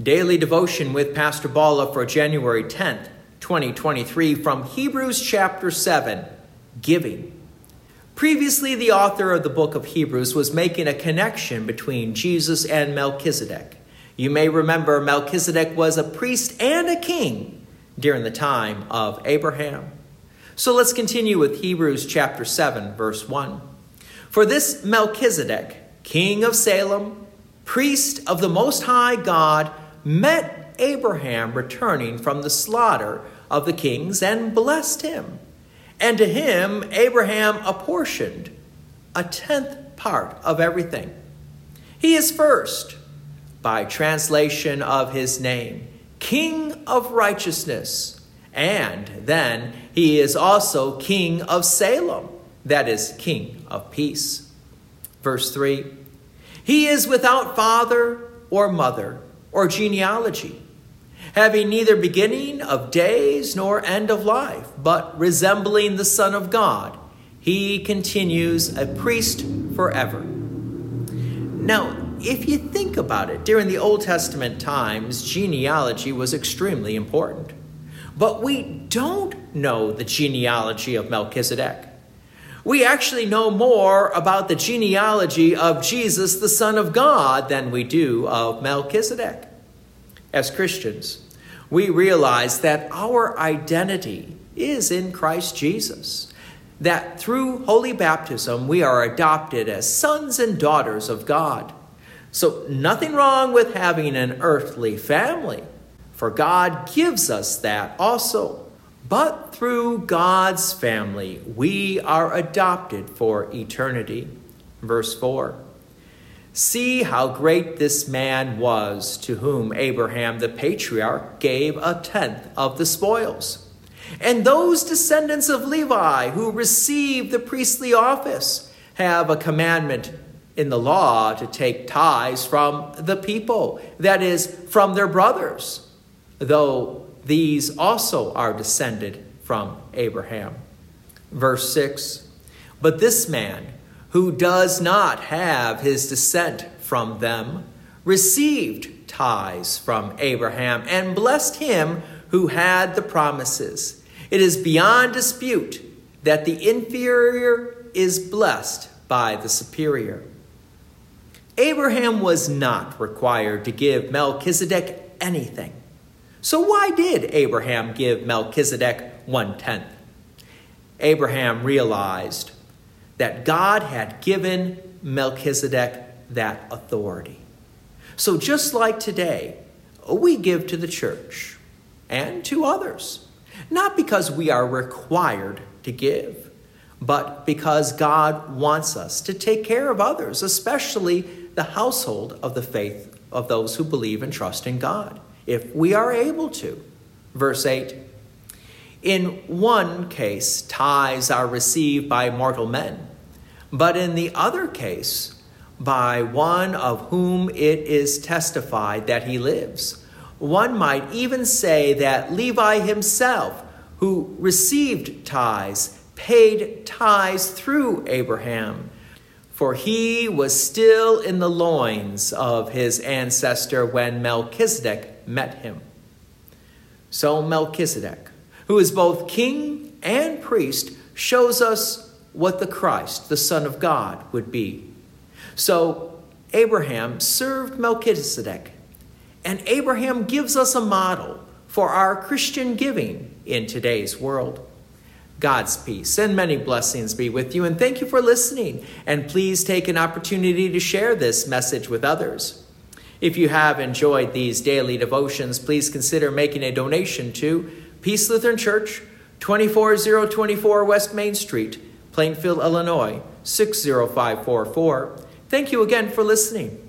Daily devotion with Pastor Bala for January 10th, 2023, from Hebrews chapter 7 Giving. Previously, the author of the book of Hebrews was making a connection between Jesus and Melchizedek. You may remember Melchizedek was a priest and a king during the time of Abraham. So let's continue with Hebrews chapter 7, verse 1. For this Melchizedek, king of Salem, priest of the Most High God, met Abraham returning from the slaughter of the kings and blessed him. And to him, Abraham apportioned a tenth part of everything. He is first, by translation of his name, King of Righteousness. And then he is also King of Salem, that is, King of Peace. Verse 3 He is without father or mother or genealogy, having neither beginning of days nor end of life, but resembling the Son of God, he continues a priest forever. Now, if you think about it, during the Old Testament times, genealogy was extremely important. But we don't know the genealogy of Melchizedek. We actually know more about the genealogy of Jesus, the Son of God, than we do of Melchizedek. As Christians, we realize that our identity is in Christ Jesus, that through holy baptism we are adopted as sons and daughters of God. So, nothing wrong with having an earthly family, for God gives us that also. But through God's family, we are adopted for eternity. Verse 4 See how great this man was to whom Abraham the patriarch gave a tenth of the spoils. And those descendants of Levi who received the priestly office have a commandment in the law to take tithes from the people, that is, from their brothers, though these also are descended from Abraham. Verse 6 But this man, who does not have his descent from them, received tithes from Abraham and blessed him who had the promises. It is beyond dispute that the inferior is blessed by the superior. Abraham was not required to give Melchizedek anything. So, why did Abraham give Melchizedek one tenth? Abraham realized that God had given Melchizedek that authority. So, just like today, we give to the church and to others, not because we are required to give, but because God wants us to take care of others, especially the household of the faith of those who believe and trust in God if we are able to. Verse 8 In one case, tithes are received by mortal men, but in the other case, by one of whom it is testified that he lives. One might even say that Levi himself, who received tithes, paid tithes through Abraham for he was still in the loins of his ancestor when Melchizedek met him. So Melchizedek, who is both king and priest, shows us what the Christ, the Son of God, would be. So Abraham served Melchizedek, and Abraham gives us a model for our Christian giving in today's world. God's peace and many blessings be with you. And thank you for listening. And please take an opportunity to share this message with others. If you have enjoyed these daily devotions, please consider making a donation to Peace Lutheran Church, 24024 West Main Street, Plainfield, Illinois, 60544. Thank you again for listening.